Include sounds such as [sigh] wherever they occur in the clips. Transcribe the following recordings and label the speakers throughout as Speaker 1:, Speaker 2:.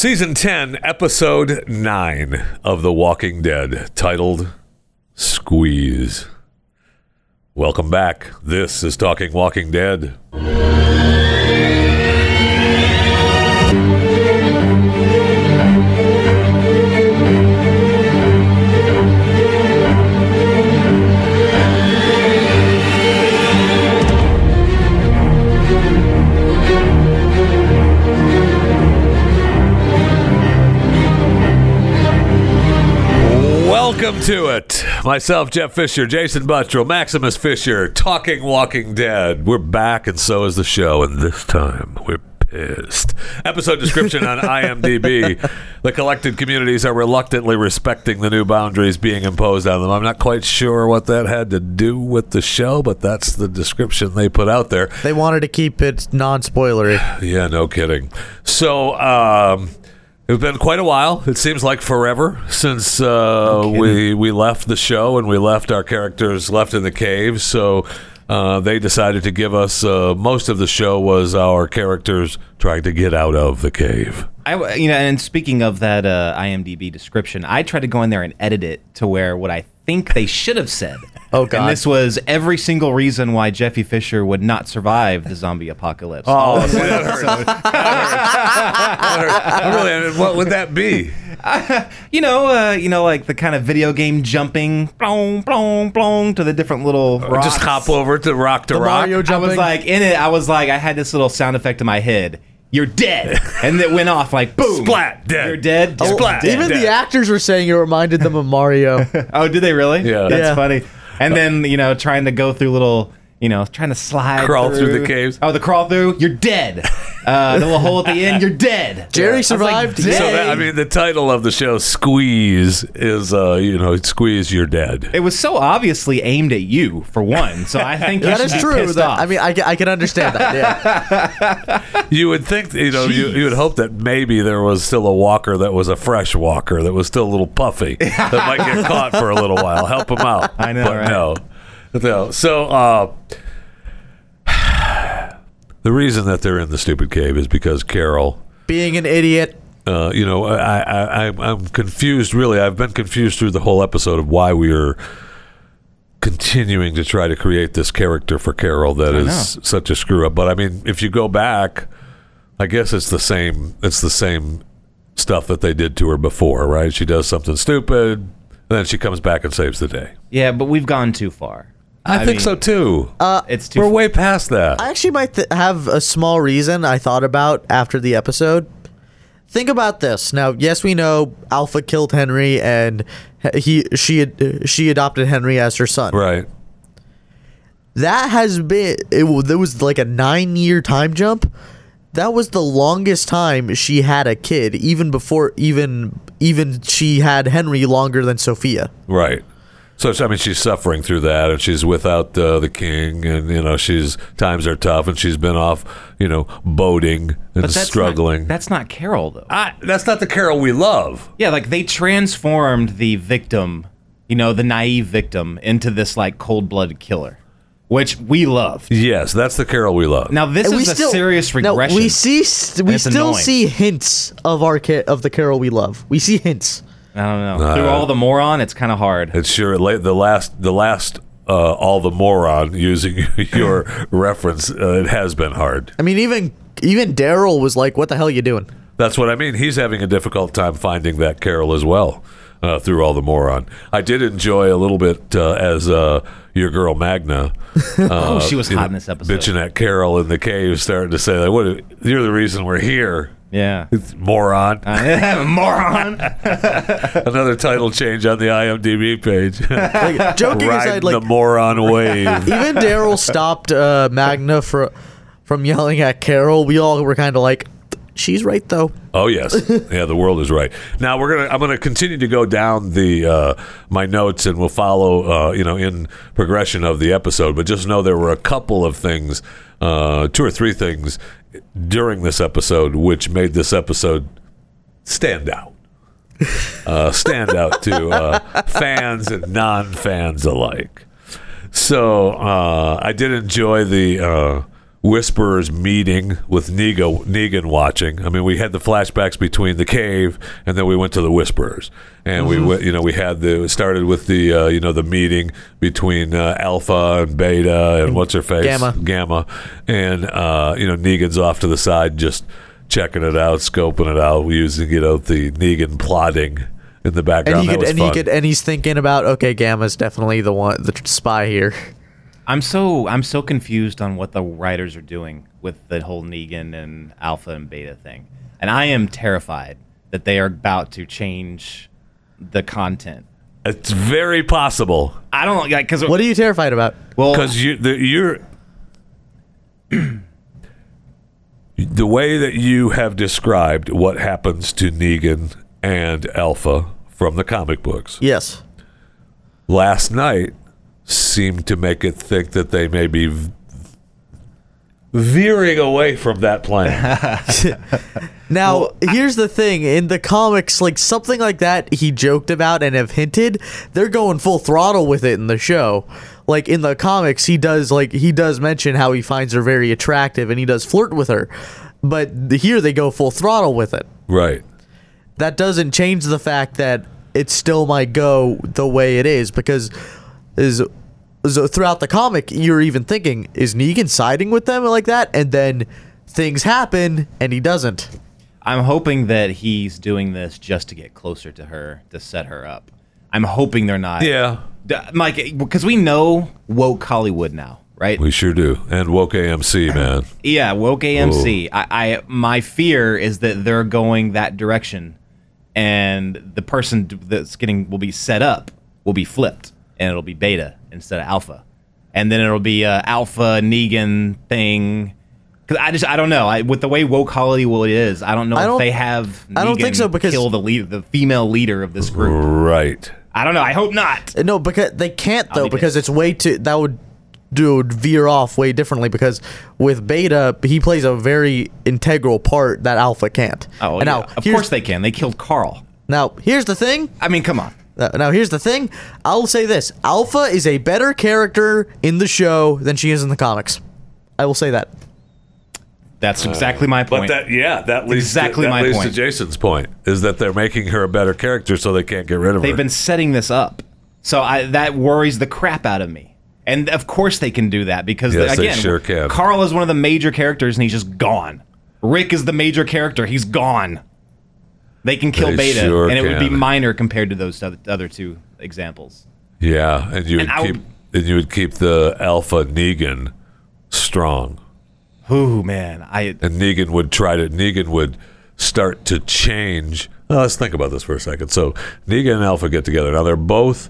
Speaker 1: Season 10, Episode 9 of The Walking Dead, titled Squeeze. Welcome back. This is Talking Walking Dead. Welcome to it. Myself, Jeff Fisher, Jason Buttrill, Maximus Fisher, Talking Walking Dead. We're back, and so is the show, and this time we're pissed. Episode description on [laughs] IMDb. The collected communities are reluctantly respecting the new boundaries being imposed on them. I'm not quite sure what that had to do with the show, but that's the description they put out there.
Speaker 2: They wanted to keep it non-spoilery. [sighs]
Speaker 1: Yeah, no kidding. So, um, it's been quite a while. It seems like forever since uh, we we left the show and we left our characters left in the cave. So uh, they decided to give us uh, most of the show was our characters trying to get out of the cave.
Speaker 3: I, you know, and speaking of that uh, IMDb description, I tried to go in there and edit it to where what I think they should have said.
Speaker 2: Oh, God.
Speaker 3: And this was every single reason why Jeffy Fisher would not survive the zombie apocalypse.
Speaker 1: Oh, see, that hurts. That hurts. [laughs] I really, what would that be? [laughs]
Speaker 3: you know, uh, you know, like the kind of video game jumping, blong, blong, blong, to the different little rocks.
Speaker 1: Just hop over to rock to
Speaker 2: The
Speaker 1: rock.
Speaker 2: Mario jumping.
Speaker 3: I was like in it. I was like, I had this little sound effect in my head. You're dead, [laughs] and it went off like boom,
Speaker 1: Splat, dead.
Speaker 3: You're dead.
Speaker 1: Oh, Splat,
Speaker 3: dead.
Speaker 2: Even
Speaker 1: dead.
Speaker 2: the actors were saying it reminded them of Mario.
Speaker 3: Oh, did they really?
Speaker 1: Yeah.
Speaker 3: that's
Speaker 2: Yeah.
Speaker 3: funny. And then you know, trying to go through little, you know, trying to slide,
Speaker 1: Crawl through the caves.
Speaker 3: Oh, the crawl through. You're dead. [laughs] Uh, the little hole at the end. You're dead. [laughs]
Speaker 2: Jerry
Speaker 3: I like,
Speaker 2: survived.
Speaker 1: So that, I mean, the title of the show, "Squeeze," is uh, you know, "Squeeze, you're dead."
Speaker 3: It was so obviously aimed at you for one, so I think you [laughs]
Speaker 2: that
Speaker 3: should
Speaker 2: is
Speaker 3: be
Speaker 2: true.
Speaker 3: pissed
Speaker 2: That,
Speaker 3: off.
Speaker 2: I mean, I, I can understand that. Yeah.
Speaker 1: You would think, you know, you, you would hope that maybe there was still a walker that was a fresh walker that was still a little puffy that might get caught for a little while. Help him out.
Speaker 3: I know,
Speaker 1: but
Speaker 3: right?
Speaker 1: no, [laughs] no. So uh, [sighs] the reason that they're in the stupid cave is because Carol.
Speaker 2: Being an idiot.
Speaker 1: Uh, you know, I, I, I, I'm confused. Really, I've been confused through the whole episode of why we are continuing to try to create this character for Carol that is such a screw up. But I mean, if you go back, I guess it's the same. It's the same stuff that they did to her before, right? She does something stupid, and then she comes back and saves the day.
Speaker 3: yeah, but we've gone too far.
Speaker 1: I, think
Speaker 3: mean,
Speaker 1: so too.
Speaker 3: Uh, it's too.
Speaker 1: We're way past that.
Speaker 2: I actually might th- have a small reason I thought about after the episode. Think about this. Now, yes, we know Alpha killed Henry, and he she she adopted Henry as her son.
Speaker 1: right.
Speaker 2: That has been it. There was like a nine year time jump. That was the longest time she had a kid, even before even even she had Henry longer than Sophia.
Speaker 1: Right. So I mean, she's suffering through that, and she's without uh, the king, and you know, she's times are tough, and she's been off, you know, boating and
Speaker 3: but that's
Speaker 1: struggling.
Speaker 3: Not, that's not Carol though.
Speaker 1: I, that's not the Carol we love.
Speaker 3: Yeah, like they transformed the victim, you know, the naive victim, into this like cold-blooded killer, which we loved.
Speaker 1: Yes, that's the Carol we love.
Speaker 3: Now this
Speaker 2: And
Speaker 3: is a serious
Speaker 2: no,
Speaker 3: regression.
Speaker 2: we see st- we still
Speaker 3: annoying.
Speaker 2: see hints of our ca- of the Carol we love. We see hints.
Speaker 3: I don't know. Through all the moron, it's kind of hard.
Speaker 1: it's sure the last, the last, uh, all the moron using [laughs] your [laughs] reference. Uh, it has been hard.
Speaker 2: I mean, even even Daryl was like, "What the hell are you doing?"
Speaker 1: That's what I mean. He's having a difficult time finding that Carol as well uh, through all the moron. I did enjoy a little bit uh, as uh, your girl Magna. [laughs] Uh,
Speaker 3: Oh, she was hot
Speaker 1: know,
Speaker 3: in this episode.
Speaker 1: Bitching at Carol in the cave, starting to say, like, "What? You're the reason we're here,
Speaker 3: Yeah.
Speaker 1: It's moron." [laughs]
Speaker 3: moron. [laughs]
Speaker 1: Another title change on the IMDb page.
Speaker 2: Like, joking
Speaker 1: Riding
Speaker 2: aside, like
Speaker 1: the moron [laughs] wave.
Speaker 2: even Daryl stopped uh, Magna for, from yelling at Carol. We all were kind of like, "She's right, though."
Speaker 1: Oh yes, [laughs] yeah. The world is right. Now we're gonna. I'm gonna continue to go down the uh, my notes, and we'll follow. Uh, you know, in progression of the episode. But just know there were a couple of things, uh, two or three things during this episode, which made this episode stand out. Uh, stand out to uh, [laughs] fans and non-fans alike. So uh, I did enjoy the uh, Whisperer's meeting with Negan, Negan watching. I mean, we had the flashbacks between the cave, and then we went to the Whisperers, and we went. You know, we had the started with the uh, you know the meeting between uh, Alpha and Beta and what's her face
Speaker 2: Gamma.
Speaker 1: Gamma, and uh, you know Negan's off to the side just checking it out, scoping it out, using you know the Negan plotting in the background.
Speaker 2: And he could, and he could, and he's thinking about, okay, Gamma's definitely the one, the spy here.
Speaker 3: I'm so I'm so confused on what the writers are doing with the whole Negan and Alpha and Beta thing, and I am terrified that they are about to change the content.
Speaker 1: it's very possible
Speaker 3: I don't like because
Speaker 2: What are you terrified about?
Speaker 3: well
Speaker 1: because you the, you're [clears throat] the way that you have described what happens to Negan and Alpha from the comic books
Speaker 2: Yes.
Speaker 1: last night seemed to make it think that they may be veering away from that plan. [laughs]
Speaker 2: Now, here's the thing. In the comics, like something like that he joked about and have hinted, they're going full throttle with it in the show. Like in the comics, he does like he does mention how he finds her very attractive and he does flirt with her. But here they go full throttle with it.
Speaker 1: right.
Speaker 2: That doesn't change the fact that it still might go the way it is because is so throughout the comic you're even thinking is Negan siding with them like that and then things happen and he doesn't.
Speaker 3: I'm hoping that he's doing this just to get closer to her to set her up. I'm hoping they're not.
Speaker 1: Yeah,
Speaker 3: D- Mike, because we know woke Hollywood now, right?
Speaker 1: we sure do. And woke AMC, [clears throat] man.
Speaker 3: Yeah, woke AMC. I, I my fear is that they're going that direction, and the person that's getting will be set up will be flipped, and it'll be beta instead of alpha, and then it'll be a alpha Negan thing. Because I just I don't know. I, with the way woke Hollywood is, I don't know
Speaker 2: I
Speaker 3: if
Speaker 2: don't-
Speaker 3: they have.
Speaker 2: I don't think so, because-
Speaker 3: kill the lead, the female leader of this group.
Speaker 1: Right.
Speaker 3: I don't know. I hope not.
Speaker 2: Uh, no, because they can't though
Speaker 3: be
Speaker 2: because
Speaker 3: pissed.
Speaker 2: it's way too that would do veer off way differently because with Beta he plays a very integral part that Alpha can't.
Speaker 3: Oh,
Speaker 2: And
Speaker 3: yeah.
Speaker 2: now
Speaker 3: of course they can. They killed Carl.
Speaker 2: Now here's the thing.
Speaker 3: I mean, come on.
Speaker 2: Uh, Now here's the thing. I'll say this: Alpha is a better character in the show than she is in the comics. I will say that.
Speaker 3: That's exactly my
Speaker 1: But
Speaker 3: point.
Speaker 1: that, yeah, that leads
Speaker 3: Exactly
Speaker 1: to, that
Speaker 3: my
Speaker 1: leads to. Jason's point is that they're making her a better character, so they can't get rid of her.
Speaker 3: They've
Speaker 1: her.
Speaker 3: been setting this up, so I, that worries the crap out of me. And of course they can do that because
Speaker 1: Yes, they
Speaker 3: again,
Speaker 1: sure can.
Speaker 3: Carl is one of the major characters and he's just gone. Rick is the major character; he's gone. They can kill
Speaker 1: They
Speaker 3: Beta,
Speaker 1: sure
Speaker 3: and it would be minor compared to those other two examples.
Speaker 1: yeah, and you would
Speaker 3: And
Speaker 1: keep
Speaker 3: would-
Speaker 1: and you would keep the alpha Negan strong,
Speaker 3: Ooh, man, I
Speaker 1: and Negan would try to Negan would start to change. Well, let's think about this for a second. So Negan and Alpha get together. Now they're both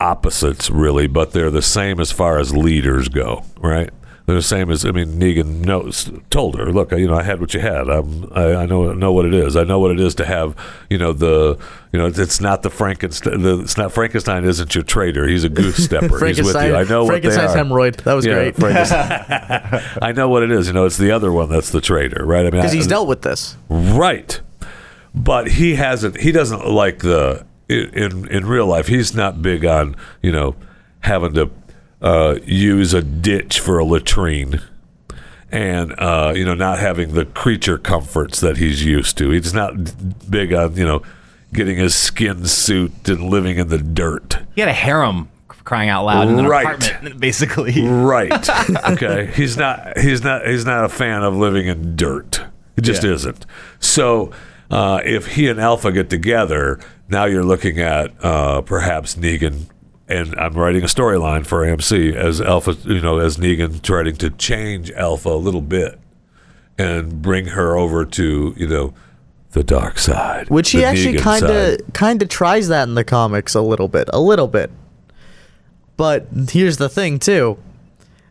Speaker 1: opposites, really, but they're the same as far as leaders go, right? They're the same as I mean, Negan knows told her, look, you know, I had what you had. I'm, I, I know know what it is. I know what it is to have, you know, the, you know, it's not the Frankenstein. The, it's not Frankenstein. Isn't your traitor? He's a goose [laughs] stepper. He's with you. I know what they are.
Speaker 2: hemorrhoid. That was
Speaker 1: Yeah,
Speaker 2: great. [laughs] [laughs]
Speaker 1: I know what it is. You know, it's the other one that's the traitor, right? I mean,
Speaker 2: because
Speaker 1: I-
Speaker 2: he's dealt with this.
Speaker 1: Right. But he hasn't he doesn't like the in, in real life he's not big on, you know, having to uh, use a ditch for a latrine and uh, you know, not having the creature comforts that he's used to. He's not big on, you know, getting his skin suit and living in the dirt.
Speaker 3: he had a harem crying out loud in an
Speaker 1: Right.
Speaker 3: apartment, [laughs] basically.
Speaker 1: Right. [laughs] okay. He's not. He's not. He's not a fan of living in dirt. He just
Speaker 3: Yeah.
Speaker 1: isn't. So uh, if he and Alpha get together, now you're looking at uh, perhaps Negan. And I'm writing a storyline for AMC as Alpha, you know, as Negan trying to change Alpha a little bit and bring her over to, you know, the dark side.
Speaker 2: Which he actually kind of kind of tries that in the comics a little bit, a little bit. But here's the thing too.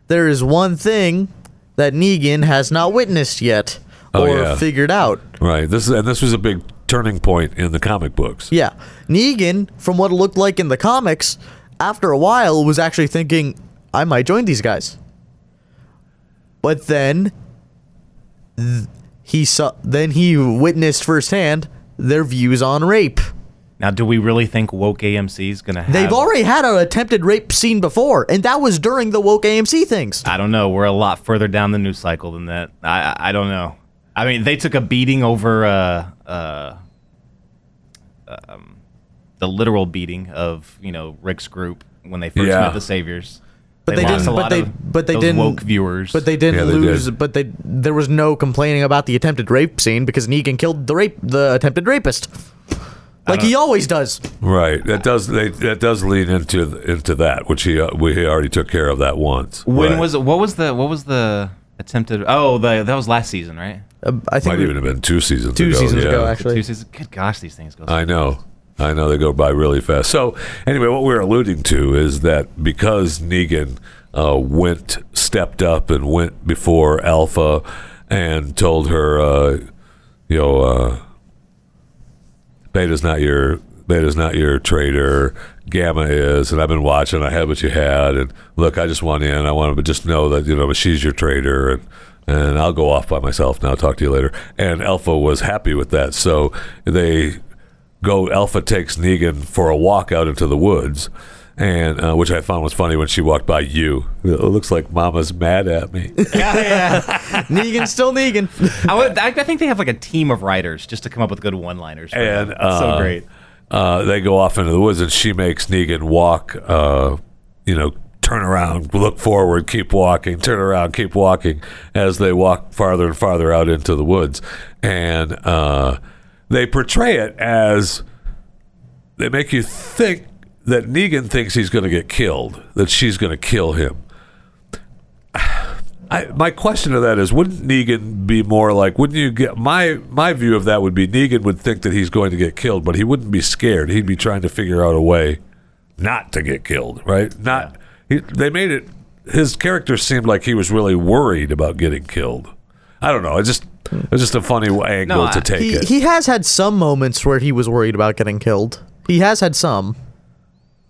Speaker 2: There is one thing that Negan has not witnessed yet
Speaker 1: Oh,
Speaker 2: or
Speaker 1: yeah.
Speaker 2: figured out.
Speaker 1: Right. This is and this was a big turning point in the comic books.
Speaker 2: Yeah. Negan, from what it looked like in the comics, after a while was actually thinking, I might join these guys. But then th- he saw then he witnessed firsthand their views on rape.
Speaker 3: Now, do we really think woke AMC is gonna? Have,
Speaker 2: They've already had an attempted rape scene before, and that was during the woke AMC things.
Speaker 3: I don't know. We're a lot further down the news cycle than that. I I I don't know. I mean, they took a beating over uh uh um the literal beating of you know Rick's group when they first
Speaker 1: Yeah.
Speaker 3: met the Saviors.
Speaker 2: But they
Speaker 3: lost
Speaker 2: didn't-
Speaker 3: a
Speaker 2: but
Speaker 3: lot
Speaker 2: they-
Speaker 3: of
Speaker 2: but they
Speaker 3: those
Speaker 2: didn't-
Speaker 3: woke viewers.
Speaker 2: But they didn't
Speaker 1: Yeah, they
Speaker 2: lose.
Speaker 1: did.
Speaker 2: But they there was no complaining about the attempted rape scene because Negan killed the rape the attempted rapist, like he always does.
Speaker 1: Right. That does they, that does lead into into that, which he uh, we already took care of that once.
Speaker 3: when
Speaker 1: Right.
Speaker 3: was it? What was the what was the attempted? Oh, the that was last season, right?
Speaker 2: Uh, I think
Speaker 1: might
Speaker 2: we-
Speaker 1: even have been two seasons
Speaker 2: two
Speaker 1: ago.
Speaker 2: seasons
Speaker 1: yeah.
Speaker 2: ago, actually.
Speaker 3: two seasons. Good gosh, these things go.
Speaker 1: I know. I know they go by really fast. So anyway, what we're alluding to is that because Negan uh, went, stepped up, and went before Alpha and told her, uh, you know, uh, Beta's not your Beta's not your traitor. Gamma is, and I've been watching. I had what you had, and look, I just want in. I want to just know that you know she's your traitor, and and I'll go off by myself now. Talk to you later. And Alpha was happy with that, so they go. Alpha takes Negan for a walk out into the woods, and uh, which I found was funny when she walked by you. It looks like Mama's mad at me. [laughs] yeah, yeah.
Speaker 2: Negan still Negan.
Speaker 3: I, would, I, I think they have like a team of writers just to come up with good one-liners. for
Speaker 1: and uh,
Speaker 3: so great.
Speaker 1: Uh, they go off into the woods, and she makes Negan walk. Uh, you know, turn around, look forward, keep walking, turn around, keep walking, as they walk farther and farther out into the woods, and uh, they portray it as they make you think that Negan thinks he's going to get killed, that she's going to kill him. [sighs] I, my question to that is, wouldn't Negan be more like? Wouldn't you get my my view of that would be Negan would think that he's going to get killed, but he wouldn't be scared. He'd be trying to figure out a way not to get killed, right? Not he, they made it. His character seemed like he was really worried about getting killed. I don't know. It's just it's just a funny angle
Speaker 3: No,
Speaker 1: to
Speaker 3: I-
Speaker 1: take
Speaker 2: he,
Speaker 1: it.
Speaker 2: he has had some moments where he was worried about getting killed. He has had some.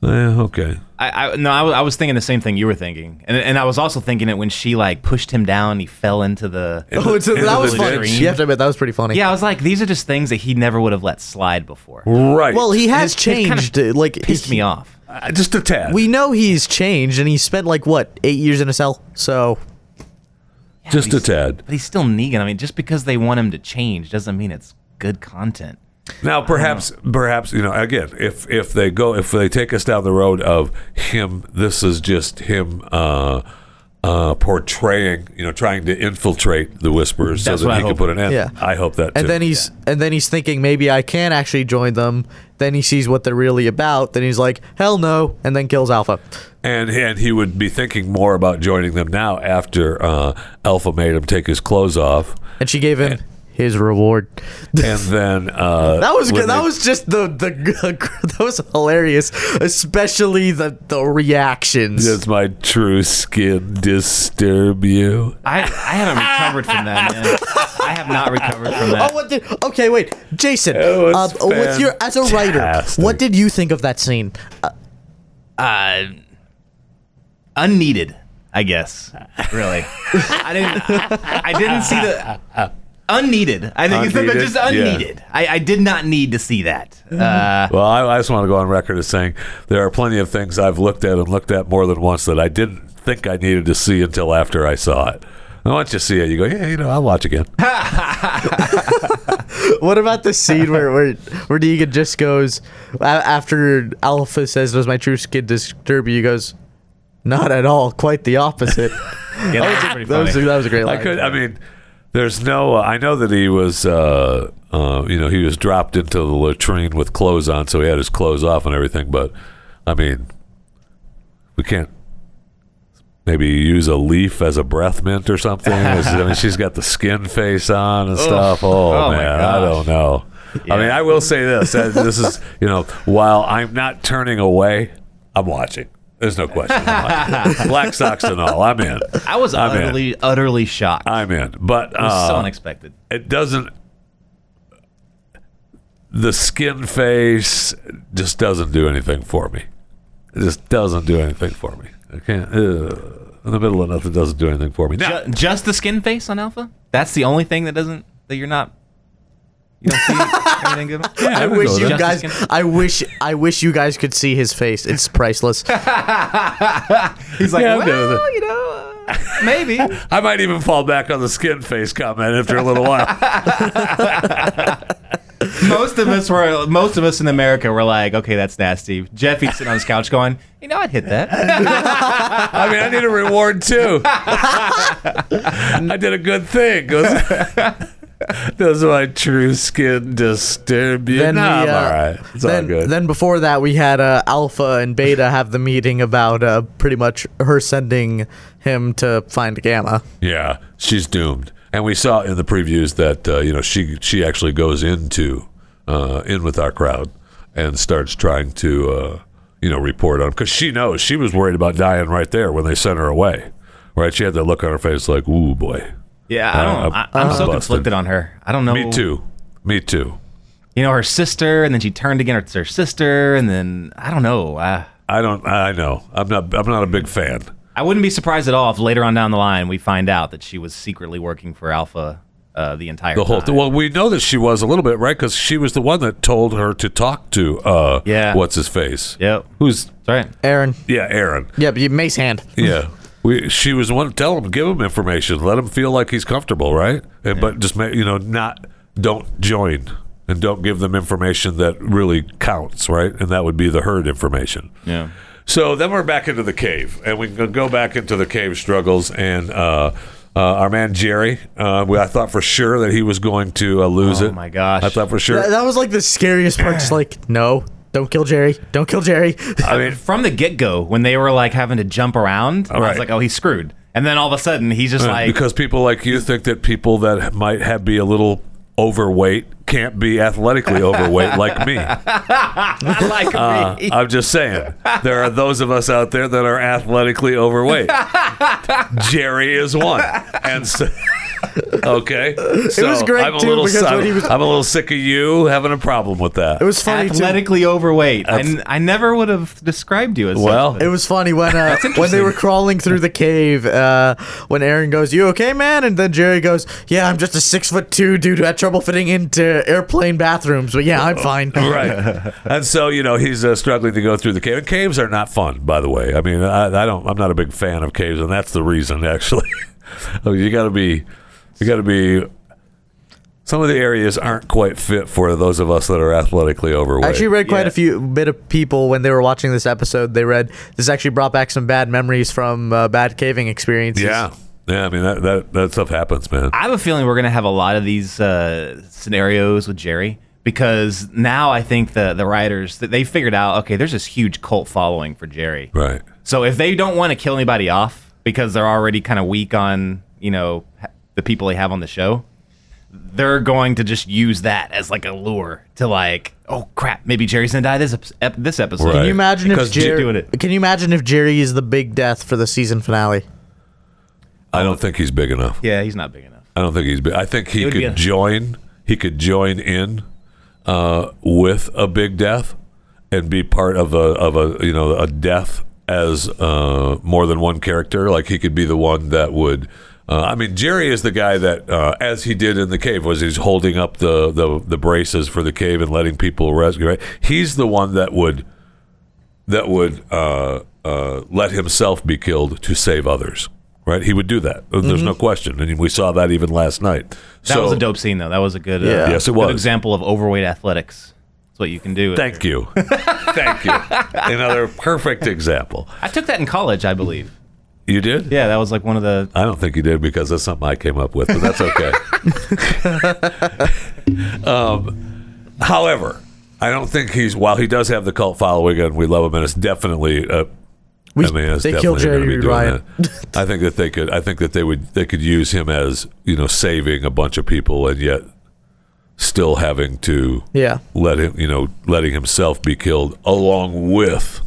Speaker 1: Eh, okay.
Speaker 3: I, I no, I was, I was thinking the same thing you were thinking, and and I was also thinking it when she like pushed him down, he fell into the.
Speaker 2: Oh, it's,
Speaker 1: into
Speaker 2: that was
Speaker 1: the
Speaker 2: funny.
Speaker 1: ditch.
Speaker 2: You have to admit that was pretty funny.
Speaker 3: Yeah, I was like, these are just things that he never would have let slide before.
Speaker 1: Right.
Speaker 2: Well, he has
Speaker 3: It- it kinda
Speaker 2: changed. uh, like
Speaker 3: Pissed
Speaker 2: he-
Speaker 3: me off.
Speaker 1: Uh, just a tad.
Speaker 2: We know he's changed, and he spent like what eight years in a cell. So
Speaker 3: Yeah,
Speaker 1: just
Speaker 3: but
Speaker 1: a tad.
Speaker 3: But he's still Negan. I mean, just because they want him to change doesn't mean it's good content.
Speaker 1: Now, perhaps, perhaps you know, again, if if they go, if they take us down the road of him, this is just him uh, uh, portraying, you know, trying to infiltrate the Whisperers
Speaker 3: That's
Speaker 1: so
Speaker 3: what
Speaker 1: that
Speaker 3: I
Speaker 1: he can
Speaker 3: hope.
Speaker 1: put an end.
Speaker 2: Yeah.
Speaker 1: I hope that.
Speaker 2: and
Speaker 1: too.
Speaker 2: then he's and then he's thinking maybe I can actually join them. Then he sees what they're really about. Then he's like, hell no, and then kills Alpha.
Speaker 1: and and he would be thinking more about joining them now after uh, Alpha made him take his clothes off,
Speaker 2: And she gave him his reward.
Speaker 1: and then uh,
Speaker 2: That was good. That
Speaker 1: they-
Speaker 2: was just the the [laughs] that was hilarious, especially the the reactions.
Speaker 1: Does my true skin disturb you?
Speaker 3: I, I haven't recovered from that, man. I have not recovered from that.
Speaker 2: Oh, what did? Okay, wait, Jason.
Speaker 1: It was
Speaker 2: uh, with your as a writer, what did you think of that scene? Uh,
Speaker 3: Uh, unneeded, I guess. Really, I didn't. I didn't see the unneeded. I think
Speaker 1: Unneeded?
Speaker 3: it's just unneeded. I, I did not need to see that. Uh,
Speaker 1: Well, I, I just want to go on record as saying there are plenty of things I've looked at and looked at more than once that I didn't think I needed to see until after I saw it. And once you see it, you go, yeah, you know, I'll watch again. [laughs] [laughs]
Speaker 2: what about the scene where where where Negan just goes after Alpha says, "Does my true skin disturb you?" He goes, "Not at all. Quite the opposite." [laughs]
Speaker 3: yeah, that was pretty
Speaker 2: that was
Speaker 3: funny.
Speaker 2: that was a great line.
Speaker 1: I could, I mean, there's no, I know that he was, uh, uh, you know, he was dropped into the latrine with clothes on, so he had his clothes off and everything, but I mean, we can't maybe use a leaf as a breath mint or something. I mean, she's got the skin face on and stuff. Oh,
Speaker 3: Oh,
Speaker 1: man, I don't know. I mean, I will say this. uh, This is, you know, while I'm not turning away, I'm watching. There's no question. [laughs] Black socks and all. I'm in.
Speaker 3: I was
Speaker 1: I'm in.
Speaker 3: utterly, utterly shocked.
Speaker 1: I'm in. But
Speaker 3: it was so
Speaker 1: uh,
Speaker 3: unexpected.
Speaker 1: it doesn't. The skin face just doesn't do anything for me. It just doesn't do anything for me. I can't. Uh, in the middle of nothing doesn't do anything for me. Now,
Speaker 3: Ju- just the skin face on Alpha? That's the only thing that doesn't that you're not. You don't see anything good?
Speaker 1: Yeah,
Speaker 2: I wish you guys. I wish. I wish you guys could see his face. It's priceless. [laughs]
Speaker 3: He's like,
Speaker 1: Yeah, I'm good with
Speaker 3: well, you know, uh, maybe. [laughs]
Speaker 1: I might even fall back on the skin face comment after a little while. [laughs]
Speaker 3: most of us were, most of us in America were like, okay, that's nasty. Jeffy's sitting on his couch going, you know, I'd hit that.
Speaker 1: I mean, I need a reward too. I did a good thing. Goes, [laughs] Does my true skin disturb you?
Speaker 2: Then we,
Speaker 1: I'm
Speaker 2: uh,
Speaker 1: all right. It's all
Speaker 2: then,
Speaker 1: good.
Speaker 2: then before that, we had uh, Alpha and Beta have the meeting about uh, pretty much her sending him to find Gamma.
Speaker 1: yeah, she's doomed. And we saw in the previews that uh, you know she she actually goes into uh, in with our crowd and starts trying to uh, you know report on because she knows she was worried about dying right there when they sent her away. Right, she had that look on her face like, "Ooh boy."
Speaker 3: Yeah, I don't.
Speaker 1: Uh,
Speaker 3: I, I'm so
Speaker 1: busted.
Speaker 3: conflicted on her. I don't know.
Speaker 1: Me too. Me too.
Speaker 3: You know, her sister, and then she turned against her sister, and then I don't know. Uh,
Speaker 1: I don't. I know. I'm not. I'm not a big fan.
Speaker 3: I wouldn't be surprised at all if later on down the line we find out that she was secretly working for Alpha uh, the entire
Speaker 1: The whole
Speaker 3: time.
Speaker 1: thing. Well, we know that she was a little bit right because she was the one that told her to talk to. uh
Speaker 3: Yeah.
Speaker 1: What's his face?
Speaker 3: Yep.
Speaker 1: Who's?
Speaker 3: That's right.
Speaker 2: Aaron.
Speaker 1: Yeah, Aaron.
Speaker 2: Yeah, but you Mace hand.
Speaker 1: Yeah. [laughs] We, she was the one to tell him, give him information, let him feel like he's comfortable, right? And, But just ma- you know, not don't join and don't give them information that really counts, right? And that would be the herd information.
Speaker 3: Yeah.
Speaker 1: So then we're back into the cave, and we can go back into the cave struggles. And uh, uh, our man Jerry, uh, we, I thought for sure that he was going to uh, lose
Speaker 3: Oh
Speaker 1: it.
Speaker 3: Oh my gosh.
Speaker 1: I thought for sure.
Speaker 2: That, that was like the scariest part. Just like, no, don't kill Jerry. Don't kill Jerry.
Speaker 1: I mean, [laughs]
Speaker 3: From the get go, when they were like having to jump around, I
Speaker 1: Right.
Speaker 3: was like, oh, he's screwed. And then all of a sudden, he's just like,
Speaker 1: because people like you think that people that might have be a little overweight can't be athletically overweight [laughs] like me.
Speaker 3: like
Speaker 1: Uh,
Speaker 3: me.
Speaker 1: I'm just saying, there are those of us out there that are athletically overweight. [laughs] Jerry is one, and so, [laughs] okay, so
Speaker 2: was great,
Speaker 1: I'm a
Speaker 2: too,
Speaker 1: little,
Speaker 2: because
Speaker 1: I'm,
Speaker 2: he was-
Speaker 1: I'm a little sick of you having a problem with that.
Speaker 2: It was funny too.
Speaker 3: Athletically overweight. And I,
Speaker 1: That's-
Speaker 3: never would have described you as
Speaker 1: Well,
Speaker 3: such,
Speaker 2: It was funny when uh, when they were crawling through the cave. Uh, when Aaron goes, "You okay, man?" and then Jerry goes, "Yeah, I'm just a six foot two dude who had trouble fitting into airplane bathrooms, but yeah, I'm fine." [laughs]
Speaker 1: right. And so you know he's uh, struggling to go through the cave. And caves are not fun, by the way. I mean, I, I don't. I'm not a big fan of caves, and that's the reason. Actually, Oh, [laughs] you got to be. You got to be. Some of the areas aren't quite fit for those of us that are athletically overweight.
Speaker 2: I actually read quite
Speaker 3: Yeah.
Speaker 2: a few bit of people when they were watching this episode. They read this actually brought back some bad memories from uh, bad caving experiences.
Speaker 1: yeah, yeah. I mean that that that stuff happens, man.
Speaker 3: I have a feeling we're going to have a lot of these uh, scenarios with Jerry because now I think the the writers that they figured out okay, there's this huge cult following for Jerry.
Speaker 1: Right.
Speaker 3: So if they don't want to kill anybody off because they're already kind of weak on you know ha- the people they have on the show, they're going to just use that as like a lure to like, oh crap, maybe Jerry's gonna die this ep- ep- this episode.
Speaker 1: Right.
Speaker 2: Can you imagine if
Speaker 1: Because J-
Speaker 2: Jerry?
Speaker 3: doing it.
Speaker 2: Can you imagine if Jerry is the big death for the season finale?
Speaker 1: I don't think he's big enough.
Speaker 3: Yeah, he's not big enough.
Speaker 1: I don't think he's big. I think he
Speaker 3: It would
Speaker 1: could
Speaker 3: a-
Speaker 1: join. He could join in uh, with a big death and be part of a of a you know a death as uh, more than one character. Like he could be the one that would. Uh, I mean, Jerry is the guy that, uh, as he did in the cave, was he's holding up the, the the braces for the cave and letting people rescue. Right? He's the one that would that would uh, uh, let himself be killed to save others. Right? He would do that. There's no question, and we saw that even last night.
Speaker 3: That
Speaker 1: so,
Speaker 3: was a dope scene though. That was a good, uh,
Speaker 2: Yeah.
Speaker 1: Yes, it was.
Speaker 3: example of overweight athletics. That's what you can do.
Speaker 1: Thank you, [laughs] thank you. Another perfect example.
Speaker 3: I took that in college, I believe.
Speaker 1: You did?
Speaker 3: Yeah, that was like one of the.
Speaker 1: I don't think you did because that's something I came up with, but that's okay. [laughs] um, however, I don't think he's. While he does have the cult following and we love him, and it's definitely. Uh,
Speaker 2: We,
Speaker 1: I mean, it's
Speaker 2: they
Speaker 1: definitely
Speaker 2: killed
Speaker 1: gonna
Speaker 2: Jerry
Speaker 1: be doing
Speaker 2: Ryan.
Speaker 1: that. I think that they could. I think that they would. They could use him as you know saving a bunch of people, and yet still having to
Speaker 2: yeah.
Speaker 1: let him. You know, letting himself be killed along with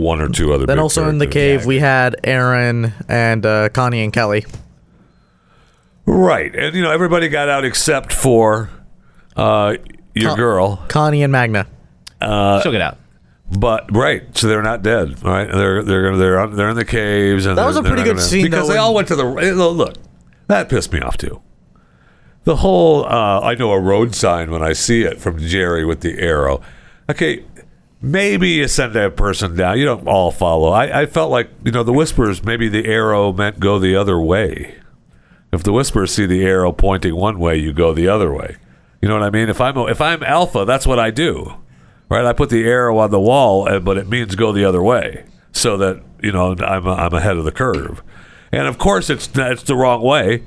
Speaker 1: one or two other.
Speaker 2: Then
Speaker 1: big
Speaker 2: also in the
Speaker 1: characters.
Speaker 2: cave we had Aaron and uh, Connie and Kelly.
Speaker 1: Right. And, you know, everybody got out except for uh, your
Speaker 2: Con-
Speaker 1: girl.
Speaker 2: Connie and Magna.
Speaker 3: She'll get out.
Speaker 1: But, right. So they're not dead, right? They're they're gonna, they're on, they're in the caves. And
Speaker 2: That was a
Speaker 1: they're
Speaker 2: pretty
Speaker 1: not
Speaker 2: good scene,
Speaker 1: Because
Speaker 2: though,
Speaker 1: they all went to the. eh, Look, that pissed me off, too. the whole uh, I know a road sign when I see it from Jerry with the arrow. Okay, maybe you send that person down. You don't all follow. I, I felt like you know the whispers. Maybe the arrow meant go the other way. If the whispers see the arrow pointing one way, you go the other way. You know what I mean? If I'm if I'm alpha, that's what I do. Right? I put the arrow on the wall, uh, but it means go the other way, so that you know I'm I'm ahead of the curve. And of course, it's it's the wrong way.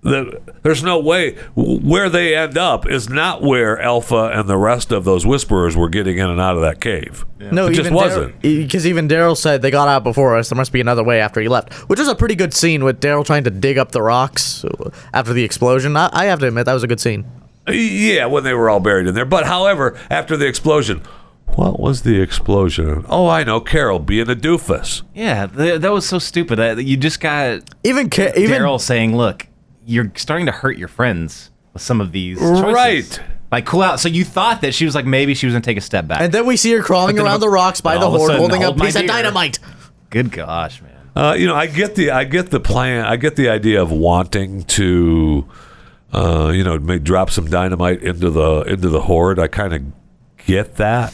Speaker 1: The, there's no way where they end up is not where Alpha and the rest of those whisperers were getting in and out of that cave.
Speaker 2: No,
Speaker 1: it just
Speaker 2: even
Speaker 1: wasn't.
Speaker 2: Because even Daryl said they got out before us. There must be another way after he left, which was a pretty good scene with Daryl trying to dig up the rocks after the explosion. I, I have to admit that was a good scene.
Speaker 1: Yeah, when they were all buried in there. But however, after the explosion, what was the explosion? Oh, I know, Carol being a doofus.
Speaker 3: Yeah, th- that was so stupid. Uh, You just got
Speaker 2: Even Ca- even
Speaker 3: Daryl saying, "Look, you're starting to hurt your friends with some of these choices.
Speaker 1: Right.
Speaker 3: Like, cool out." So you thought that she was like, maybe she was gonna take a step back.
Speaker 2: and then we see her crawling
Speaker 3: But then
Speaker 2: around the rocks by
Speaker 3: all
Speaker 2: the
Speaker 3: of a
Speaker 2: horde,
Speaker 3: sudden,
Speaker 2: holding a
Speaker 3: hold my
Speaker 2: piece of
Speaker 3: deer.
Speaker 2: dynamite.
Speaker 3: Good gosh, man.
Speaker 1: Uh, you know, I get the I get the plan. I get the idea of wanting to, uh, you know, make, drop some dynamite into the into the horde. I kind of get that.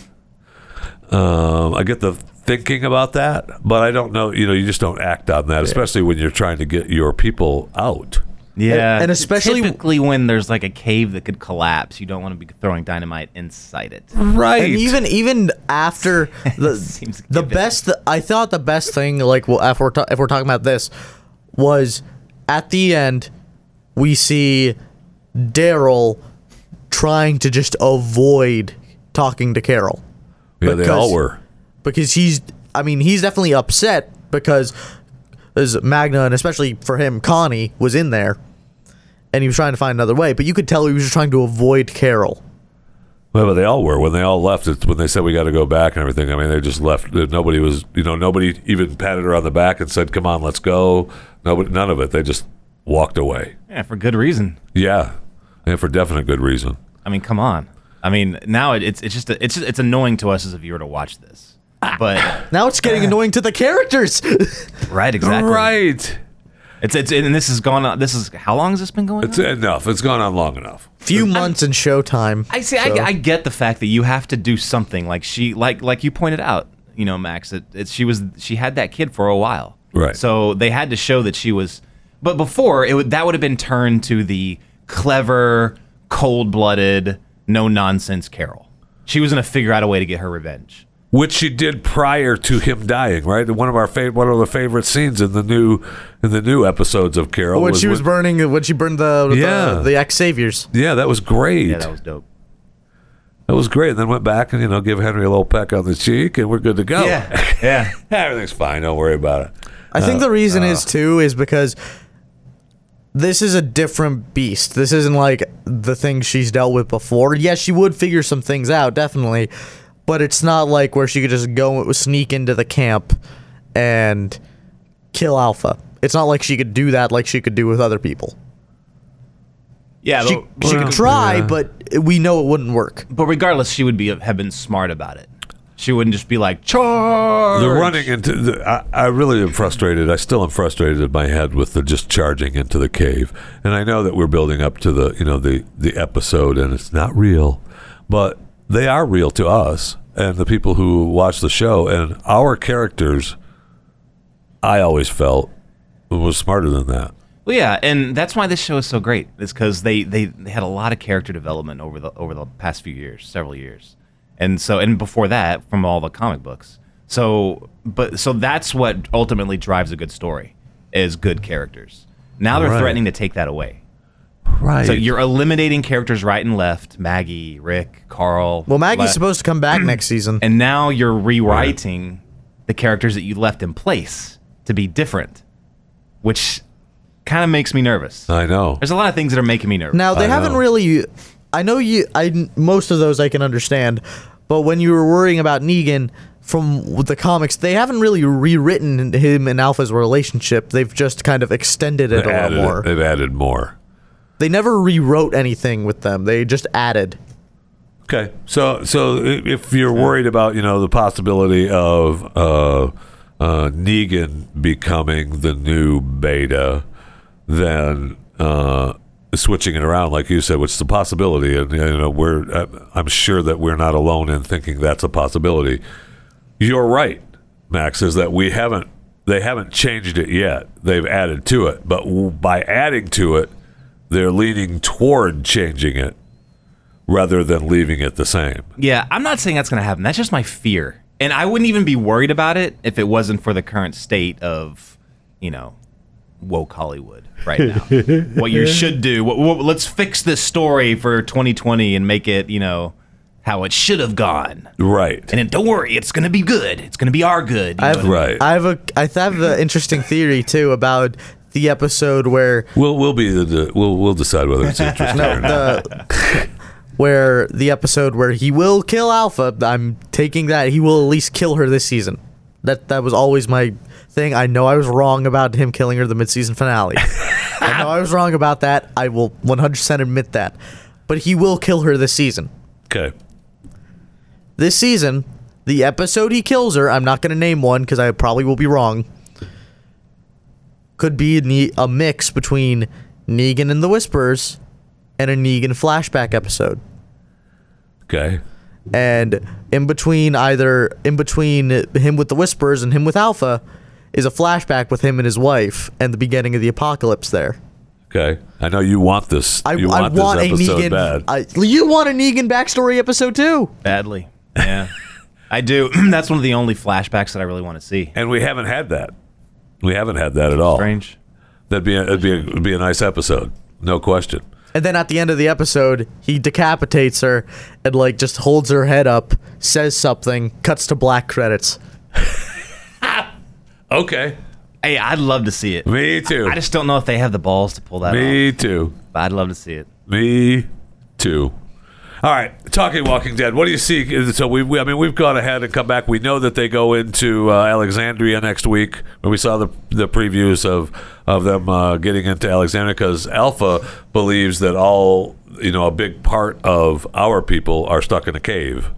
Speaker 1: Um, I get the thinking about that, but I don't know. You know, you just don't act on that, especially when you're trying to get your people out.
Speaker 3: Yeah,
Speaker 2: and especially-
Speaker 3: typically when there's like a cave that could collapse, you don't want to be throwing dynamite inside it.
Speaker 1: Right.
Speaker 2: And even even after [laughs] the
Speaker 3: Seems
Speaker 2: the
Speaker 3: given.
Speaker 2: best, I thought the best thing, like well, if we're ta- if we're talking about this, was at the end we see Daryl trying to just avoid talking to Carol
Speaker 1: yeah, they all were.
Speaker 2: because he's I mean he's definitely upset because as Magna and especially for him Connie was in there and he was trying to find another way but you could tell he was just trying to avoid Carol.
Speaker 1: Well, but they all were when they all left. It's when they said we got to go back and everything. I mean, they just left. Nobody was, you know, nobody even patted her on the back and said, "Come on, let's go." Nobody, none of it. They just walked away.
Speaker 3: Yeah, for good reason.
Speaker 1: Yeah, and for definite good reason.
Speaker 3: I mean, come on. I mean, now it, it's it's just it's it's annoying to us as a viewer to watch this. But [laughs]
Speaker 2: Now it's getting [laughs] annoying to the characters.
Speaker 3: right, exactly.
Speaker 1: Right.
Speaker 3: It's it's and this has gone on. This is how long has this been going on?
Speaker 1: It's
Speaker 3: on?
Speaker 1: enough. It's gone on long enough.
Speaker 2: Few months in Showtime.
Speaker 3: I see.
Speaker 2: so-
Speaker 3: I, I get the fact that you have to do something. Like she, like like you pointed out, you know, Max. That it's she was she had that kid for a while.
Speaker 1: Right.
Speaker 3: So they had to show that she was. But before it would that would have been turned to the clever, cold blooded, no nonsense Carol. She was gonna figure out a way to get her revenge.
Speaker 1: Which she did prior to him dying. Right. One of our favorite, one of the favorite scenes in the new, in the new episodes of Carol.
Speaker 2: when she was
Speaker 1: when-
Speaker 2: burning, when she burned the the,
Speaker 1: Yeah.
Speaker 2: the ex saviors.
Speaker 1: Yeah, that was great.
Speaker 3: Yeah, that was dope.
Speaker 1: That was great. And then went back and you know give Henry a little peck on the cheek, and we're good to go.
Speaker 3: yeah.
Speaker 1: yeah, [laughs] everything's fine. Don't worry about it.
Speaker 2: I think
Speaker 1: Uh,
Speaker 2: the reason is too is because this is a different beast. This isn't like the things she's dealt with before. Yes, she would figure some things out, definitely, but it's not like where she could just go sneak into the camp and kill Alpha. It's not like she could do that like she could do with other people.
Speaker 3: Yeah,
Speaker 2: She,
Speaker 3: but,
Speaker 2: she could try,
Speaker 1: yeah.
Speaker 2: but we know it wouldn't work.
Speaker 3: but regardless, she would be have been smart about it. She wouldn't just be like charge.
Speaker 1: The running into the, I, I really am frustrated. I still am frustrated in my head with the just charging into the cave. And I know that we're building up to the you know the the episode, and it's not real, but they are real to us and the people who watch the show. And our characters, I always felt was smarter than that.
Speaker 3: Well, yeah, and that's why this show is so great. Is because they, they they had a lot of character development over the over the past few years, several years, and so and before that from all the comic books. So, but so that's what ultimately drives a good story is good characters. Now they're
Speaker 1: Right.
Speaker 3: threatening to take that away.
Speaker 1: Right.
Speaker 3: So you're eliminating characters right and left: Maggie, Rick, Carl.
Speaker 2: Well, Maggie's
Speaker 3: Le-
Speaker 2: supposed to come back [clears throat] next season.
Speaker 3: and now you're rewriting the characters that you left in place to be different, which kind of makes me nervous.
Speaker 1: I know.
Speaker 3: There's a lot of things that are making me nervous.
Speaker 2: Now they
Speaker 1: I
Speaker 2: haven't
Speaker 1: know.
Speaker 2: really. I know you. I most of those I can understand, but when you were worrying about Negan from the comics, they haven't really rewritten him and Alpha's relationship. They've just kind of extended it
Speaker 1: They've
Speaker 2: a
Speaker 1: added,
Speaker 2: little more.
Speaker 1: they've added more.
Speaker 2: They never rewrote anything with them. They just added.
Speaker 1: Okay, so so if you're worried about you know the possibility of uh, uh, Negan becoming the new Beta, then uh, switching it around, like you said, which is a possibility, and you know, we're uh, I'm sure that we're not alone in thinking that's a possibility. You're right, Max, is that we haven't they haven't changed it yet. They've added to it, but by adding to it, they're leaning toward changing it rather than leaving it the same.
Speaker 3: Yeah, I'm not saying that's going to happen. That's just my fear. And I wouldn't even be worried about it if it wasn't for the current state of, you know, woke Hollywood right now. [laughs] what you should do, what, what, let's fix this story for 2020 and make it, you know, how it should have gone.
Speaker 1: Right.
Speaker 3: And then, don't worry, it's going to be good. It's going to be our good.
Speaker 2: I
Speaker 3: know
Speaker 2: have,
Speaker 3: what I mean?
Speaker 1: Right.
Speaker 2: I have a I have an interesting theory too about the episode where
Speaker 1: We'll we'll be the, the we'll we'll decide whether it's [laughs] interesting
Speaker 2: no
Speaker 1: or not.
Speaker 2: the [laughs] where the episode where he will kill Alpha. I'm taking that he will at least kill her this season. That that was always my thing. I know I was wrong about him killing her the mid-season finale. I know I was wrong about that. I will 100% admit that. But he will kill her this season.
Speaker 1: Okay.
Speaker 2: This season, the episode he kills her, I'm not going to name one because I probably will be wrong, could be a, a mix between Negan and the Whispers and a Negan flashback episode.
Speaker 1: Okay.
Speaker 2: And in between either in between him with the Whispers and him with Alpha is a flashback with him and his wife and the beginning of the apocalypse there.
Speaker 1: Okay. I know you want this.
Speaker 2: I,
Speaker 1: you
Speaker 2: I
Speaker 1: want,
Speaker 2: want a
Speaker 1: this episode
Speaker 2: Negan.
Speaker 1: bad.
Speaker 2: I, you want a Negan backstory episode too?
Speaker 3: Badly. Yeah. [laughs] I do. [clears throat] That's one of the only flashbacks that I really want to see.
Speaker 1: and we haven't had that. We haven't had that at all.
Speaker 3: Strange.
Speaker 1: That'd be a, it'd be a, it'd be a nice episode. No question.
Speaker 2: And then at the end of the episode, he decapitates her and like just holds her head up, says something, cuts to black credits. [laughs]
Speaker 1: Okay.
Speaker 3: Hey, I'd love to see it.
Speaker 1: Me too.
Speaker 3: I just don't know if they have the balls to pull that off.
Speaker 1: Me too.
Speaker 3: But I'd love to see it.
Speaker 1: Me too. All right, talking Walking Dead. What do you see? So we, we I mean, we've gone ahead and come back. We know that they go into uh, Alexandria next week. When we saw the the previews of of them uh, getting into Alexandria, because Alpha believes that all you know a big part of our people are stuck in a cave.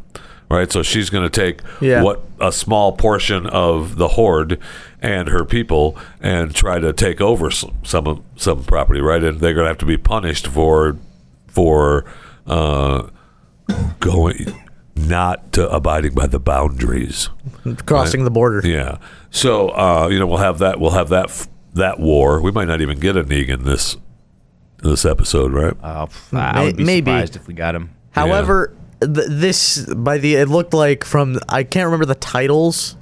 Speaker 1: Right, so she's going to take
Speaker 2: Yeah.
Speaker 1: what a small portion of the horde and her people and try to take over some some, some property, right? And they're going to have to be punished for for uh, going not to abiding by the boundaries.
Speaker 2: Crossing the border.
Speaker 1: Yeah. So uh, you know we'll have that we'll have that f- that war. We might not even get a Negan this this episode, right?
Speaker 3: Uh, I
Speaker 2: May-
Speaker 3: would be
Speaker 2: maybe.
Speaker 3: surprised if we got him.
Speaker 2: However, th- this by the it looked like from I can't remember the titles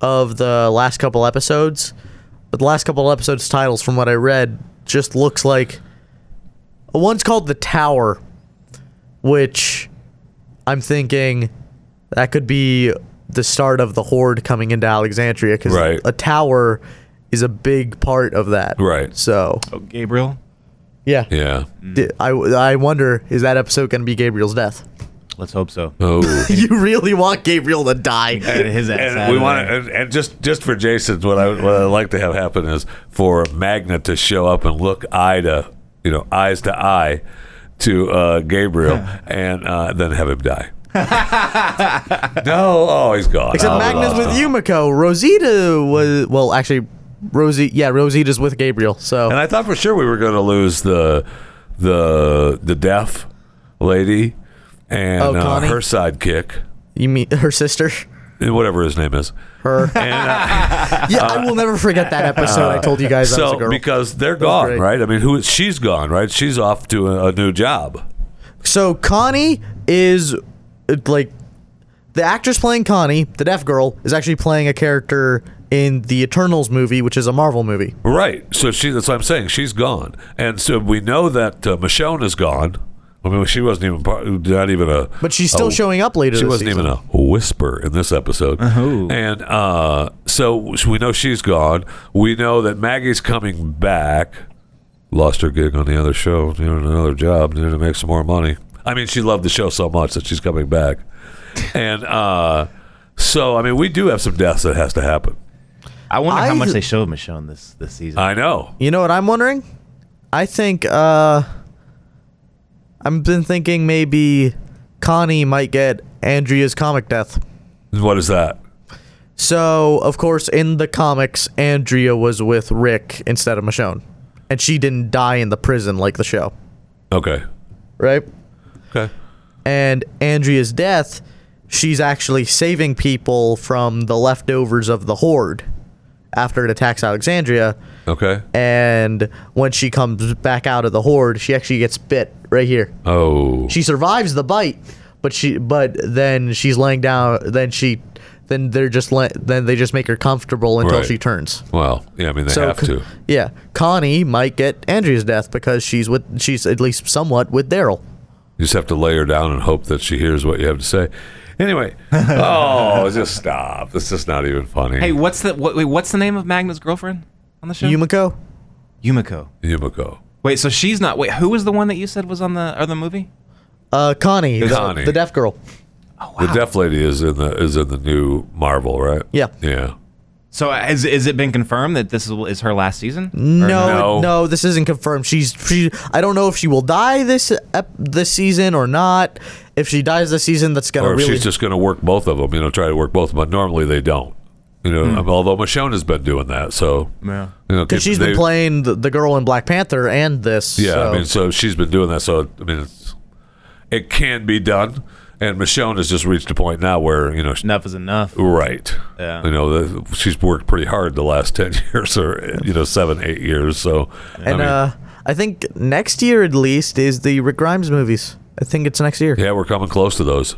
Speaker 2: of the last couple episodes, but the last couple episodes titles from what I read just looks like one's called the Tower, which I'm thinking that could be the start of the horde coming into Alexandria because
Speaker 1: Right.
Speaker 2: a tower is a big part of that.
Speaker 1: Right.
Speaker 2: So
Speaker 3: Oh, Gabriel,
Speaker 2: yeah,
Speaker 1: Yeah. Hmm.
Speaker 2: Di- I I wonder is that episode going to be Gabriel's death?
Speaker 3: let's hope so.
Speaker 1: Oh. [laughs]
Speaker 2: you really want Gabriel to die.
Speaker 3: Get his ass
Speaker 1: and we want
Speaker 3: there.
Speaker 1: and, and just just for Jason, what I what I like to have happen is for Magna to show up and look eye to you know eyes to eye to uh, Gabriel, [laughs] and uh, then have him die. [laughs] no, oh, he's gone.
Speaker 2: Except
Speaker 1: Oh, Magna's
Speaker 2: with. Yumiko. Rosita was well, actually, Rosie. Yeah, Rosita's with Gabriel. So
Speaker 1: And I thought for sure we were going to lose the the the deaf lady and
Speaker 2: Oh,
Speaker 1: uh,
Speaker 2: Connie?
Speaker 1: her sidekick,
Speaker 2: you mean her sister?
Speaker 1: Whatever his name is.
Speaker 2: Her.
Speaker 1: And, uh, [laughs]
Speaker 2: yeah, I will never forget that episode. I told you guys I was a
Speaker 1: so
Speaker 2: girl.
Speaker 1: because they're gone,
Speaker 2: great.
Speaker 1: right? I mean, who she's gone, right? She's off to a, a new job.
Speaker 2: So Connie is like the actress playing Connie, the deaf girl, is actually playing a character in the Eternals movie, which is a Marvel movie.
Speaker 1: Right. So she that's what I'm saying. She's gone. And so we know that uh, Michonne is gone. I mean, she wasn't even part, not even a.
Speaker 2: But she's still
Speaker 1: a-
Speaker 2: showing up later.
Speaker 1: She
Speaker 2: this
Speaker 1: wasn't
Speaker 2: season.
Speaker 1: even a whisper in this episode.
Speaker 3: Oh.
Speaker 1: And uh, so we know she's gone. We know that Maggie's coming back. Lost her gig on the other show, you know, another job, you know, to make some more money. I mean, she loved the show so much that she's coming back. [laughs] And uh, so, I mean, we do have some deaths that has to happen.
Speaker 3: I wonder how much they showed Michonne this this season.
Speaker 1: I know.
Speaker 2: You know what I'm wondering? I think uh I've been thinking maybe Connie might get Andrea's comic death.
Speaker 1: What is that?
Speaker 2: So, of course, in the comics, Andrea was with Rick instead of Michonne. and she didn't die in the prison like the show,
Speaker 1: Okay.
Speaker 2: right?
Speaker 1: Okay.
Speaker 2: And Andrea's death, she's actually saving people from the leftovers of the horde after it attacks Alexandria.
Speaker 1: Okay.
Speaker 2: And when she comes back out of the horde, she actually gets bit right here.
Speaker 1: Oh.
Speaker 2: She survives the bite, but she but then she's laying down. Then she then they're just la- then they just make her comfortable until
Speaker 1: Right.
Speaker 2: she turns.
Speaker 1: Well, yeah. I mean, they have to.
Speaker 2: Yeah, Connie might get Andrea's death because she's with she's at least somewhat with Daryl.
Speaker 1: You just have to lay her down and hope that she hears what you have to say. Anyway. [laughs] oh, just stop. This is not even funny.
Speaker 3: Hey, what's the what, wait, what's the name of Magna's girlfriend on the show?
Speaker 2: Yumiko.
Speaker 3: Yumiko.
Speaker 1: Yumiko.
Speaker 3: Wait, so she's not. Wait, who was the one that you said was on the or the movie?
Speaker 2: Uh, Connie, the,
Speaker 1: Connie.
Speaker 2: the deaf girl.
Speaker 3: Oh wow.
Speaker 1: The deaf lady is in the is in the new Marvel, right?
Speaker 2: Yeah.
Speaker 1: Yeah.
Speaker 3: So uh, has is it been confirmed that this is, is her last season?
Speaker 2: No,
Speaker 1: no?
Speaker 2: no, this isn't confirmed. She's she. I don't know if she will die this ep- this season or not. If she dies this season, that's gonna
Speaker 1: Or if
Speaker 2: really.
Speaker 1: she's just going to work both of them, you know, try to work both of them. But normally they don't. You know, hmm. although Michonne has been doing that, so
Speaker 3: Yeah.
Speaker 1: you know,
Speaker 2: because she's
Speaker 1: they-
Speaker 2: been playing the, the girl in Black Panther and this.
Speaker 1: Yeah,
Speaker 2: so-
Speaker 1: I mean, so she's been doing that. So I mean, it's, it can be done. And Michonne has just reached a point now where you know, she-
Speaker 3: Enough is enough.
Speaker 1: right?
Speaker 3: Yeah.
Speaker 1: You know, the, she's worked pretty hard the last [laughs] ten years, or you know, seven, eight years. So, I
Speaker 2: and
Speaker 1: mean,
Speaker 2: uh, I think next year at least is the Rick Grimes movies. I think it's next year.
Speaker 1: yeah, we're coming close to those.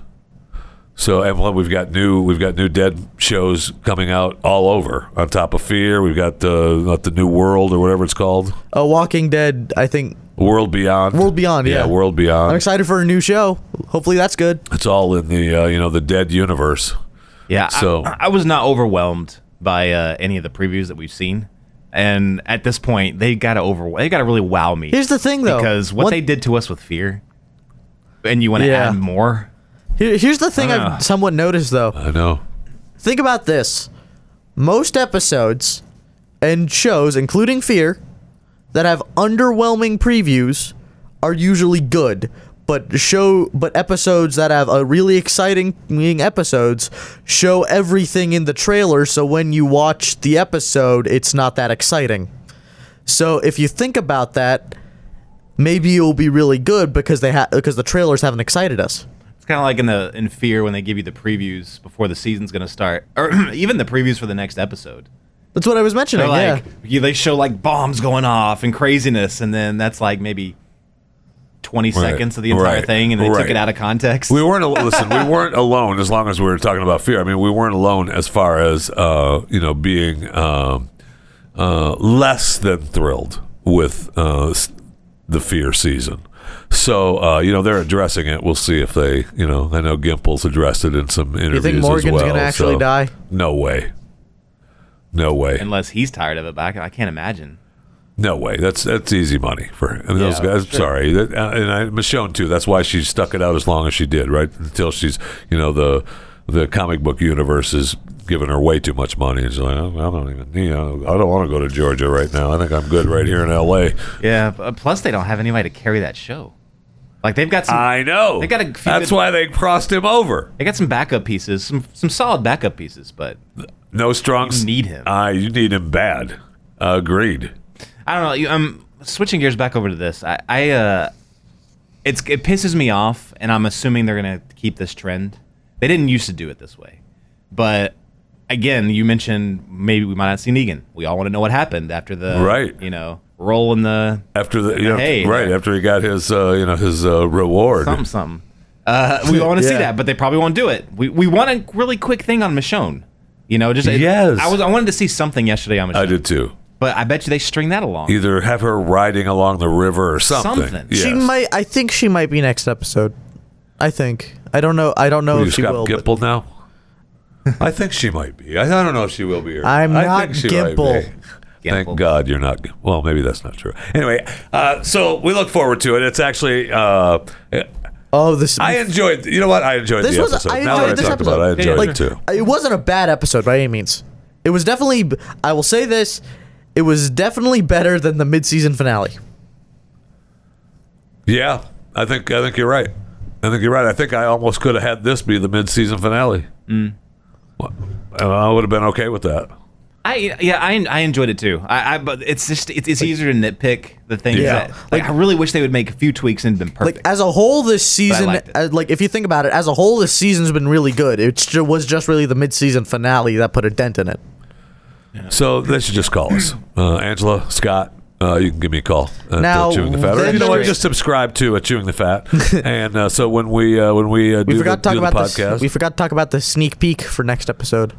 Speaker 1: So, and we've got new, we've got new dead shows coming out all over. On top of Fear, we've got uh, the New World or whatever it's called,
Speaker 2: Uh, Walking Dead. I think
Speaker 1: World Beyond.
Speaker 2: World Beyond, yeah.
Speaker 1: World Beyond.
Speaker 2: I'm excited for a new show. Hopefully that's good.
Speaker 1: It's all in the uh, you know the dead universe.
Speaker 3: Yeah.
Speaker 1: So-
Speaker 3: I, I was not overwhelmed by uh, any of the previews that we've seen, and at this point, they got to over. They got to really wow me.
Speaker 2: Here's the thing, though.
Speaker 3: because what
Speaker 2: One-
Speaker 3: they did to us with fear, and you want to
Speaker 2: Yeah.
Speaker 3: add more.
Speaker 2: Here, here's the thing
Speaker 3: Ah.
Speaker 2: I've somewhat noticed though.
Speaker 1: I know.
Speaker 2: Think about this. Most episodes and shows, including Fear, that have underwhelming previews are usually good. But show but episodes that have a really exciting episodes show everything in the trailer so when you watch the episode it's not that exciting. So if you think about that, maybe it'll be really good because they ha- because the trailers haven't excited us.
Speaker 3: It's kind of like in the in fear when they give you the previews before the season's gonna start, or [clears throat] even the previews for the next episode.
Speaker 2: That's what I was mentioning.
Speaker 3: They're like
Speaker 2: yeah.
Speaker 3: you, they show like bombs going off and craziness, and then that's like maybe twenty
Speaker 1: Right,
Speaker 3: seconds of the entire
Speaker 1: right,
Speaker 3: thing, and they
Speaker 1: right.
Speaker 3: took it out of context.
Speaker 1: We weren't al- [laughs] listen. We weren't alone as long as we were talking about fear. I mean, we weren't alone as far as uh, you know being um, uh, less than thrilled with uh, the fear season. So uh, you know they're addressing it. We'll see if they you know I know Gimple's addressed it in some interviews.
Speaker 2: You think
Speaker 1: as
Speaker 2: Morgan's
Speaker 1: well,
Speaker 2: gonna actually
Speaker 1: so-
Speaker 2: die?
Speaker 1: No way. No way.
Speaker 3: Unless he's tired of it, but I, I can't imagine.
Speaker 1: No way. That's that's easy money for him. I mean, those guys.
Speaker 3: sure.
Speaker 1: Sorry, that, uh, and I, Michonne too. That's why she stuck it out as long as she did, right? Until she's, you know, the the comic book universe is giving her way too much money. And she's like, "Oh, I don't even, you know, I don't want to go to Georgia right now. I think I'm good right here in L.A.
Speaker 3: Yeah. Plus, they don't have anybody to carry that show. Like they've got some.
Speaker 1: I know.
Speaker 3: They got a few
Speaker 1: That's
Speaker 3: good-
Speaker 1: why they crossed him over.
Speaker 3: they got some backup pieces, some some solid backup pieces, but
Speaker 1: No strong.
Speaker 3: You need him.
Speaker 1: Ah, you need him bad. agreed.
Speaker 3: I don't know. You, um, switching gears back over to this. I, I uh, it's it pisses me off, and I'm assuming they're gonna keep this trend. They didn't used to do it this way, but again, you mentioned maybe we might not see Negan. We all want to know what happened after the
Speaker 1: Right.
Speaker 3: You know, roll in the
Speaker 1: After the, you know,
Speaker 3: Hey,
Speaker 1: right
Speaker 3: there.
Speaker 1: after he got his, uh, you know, his uh, reward.
Speaker 3: something something. Uh, we want to see [laughs] that, but they probably won't do it. We we want a really quick thing on Michonne. You know, just
Speaker 1: Yes.
Speaker 3: I was I wanted to see something yesterday on Michonne.
Speaker 1: I did too.
Speaker 3: but I bet you they string that along.
Speaker 1: Either have her riding along the river or something.
Speaker 3: Something.
Speaker 1: Yes.
Speaker 2: She might. I think she might be next episode. I think. I don't know. I don't know
Speaker 1: Will you
Speaker 2: if she
Speaker 1: Scott
Speaker 2: will. but-
Speaker 1: Gimple now? [laughs] I think she might be. I, I don't know if she will be. Or
Speaker 2: I'm
Speaker 1: I
Speaker 2: not
Speaker 1: think
Speaker 2: Gimple.
Speaker 1: Thank
Speaker 3: Gimple.
Speaker 1: God you're not. Well, maybe that's not true. Anyway, uh, so we look forward to it. It's actually. Uh,
Speaker 2: Oh, this.
Speaker 1: I enjoyed. You know what? I enjoyed
Speaker 2: This
Speaker 1: the
Speaker 2: was-
Speaker 1: episode.
Speaker 2: I
Speaker 1: now that I
Speaker 2: enjoyed this
Speaker 1: talked about it, I enjoyed
Speaker 3: Yeah,
Speaker 1: it too.
Speaker 2: it wasn't a bad episode by any means. It was definitely. I will say this. It was definitely better than the mid-season finale.
Speaker 1: Yeah, I think I think you're right. I think you're right. I think I almost could have had this be the mid-season finale.
Speaker 2: Mm.
Speaker 1: Well, I would have been okay with that.
Speaker 3: I yeah, I, I enjoyed it too. I, I but it's just it's, it's easier to nitpick the things
Speaker 2: Yeah.
Speaker 3: that like, I really wish they would make a few tweaks and been perfect.
Speaker 2: Like as a whole, this season,
Speaker 3: liked it.
Speaker 2: uh, like if you think about it, as a whole, this season's been really good. It ju- was just really the mid-season finale that put a dent in it.
Speaker 1: So they should just call us. Uh, Angela, Scott, uh, you can give me a call at
Speaker 2: Now,
Speaker 1: uh, Chewing the Fat. Or
Speaker 2: then
Speaker 1: you know what?
Speaker 2: there's-
Speaker 1: Just subscribe to uh, Chewing the Fat. [laughs] and uh, so when we uh, when we uh,
Speaker 2: We
Speaker 1: do, the,
Speaker 2: forgot to talk
Speaker 1: do the
Speaker 2: about
Speaker 1: podcast,
Speaker 2: this. We forgot to talk about the sneak peek for next episode.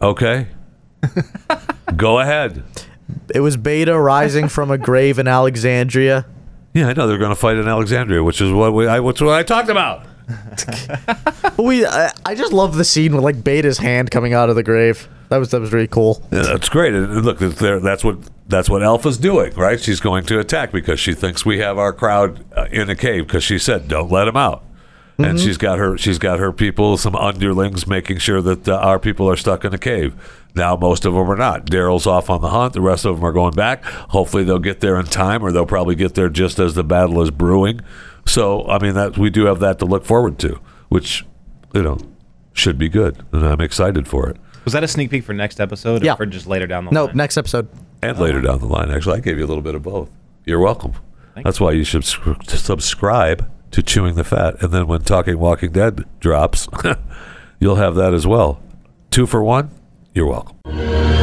Speaker 1: okay, [laughs] go ahead.
Speaker 2: It was Beta rising from a grave in Alexandria.
Speaker 1: Yeah, I know they're going to fight in Alexandria, which is what we I, which what I talked about. [laughs]
Speaker 2: We, I, I just love the scene with like Beta's hand coming out of the grave. That was that was really cool.
Speaker 1: Yeah, that's great. And look, that's what that's what Alpha's doing, right? She's going to attack because she thinks we have our crowd uh, in a cave because she said, "Don't let him out." And she's got her she's got her people, some underlings, making sure that uh, our people are stuck in a cave. Now most of them are not. Daryl's off on the hunt. The rest of them are going back. Hopefully they'll get there in time, or they'll probably get there just as the battle is brewing. So I mean that we do have that to look forward to, which you know should be good, and I'm excited for it.
Speaker 3: was that a sneak peek for next episode?
Speaker 2: Yeah.
Speaker 3: Or for just later down the
Speaker 2: No,
Speaker 3: line?
Speaker 2: No, next episode.
Speaker 1: and later down the line. Actually, I gave you a little bit of both. You're welcome. That's why you should subscribe to Chewing the Fat, and then when Talking Walking Dead drops, [laughs] you'll have that as well. Two for one. You're welcome.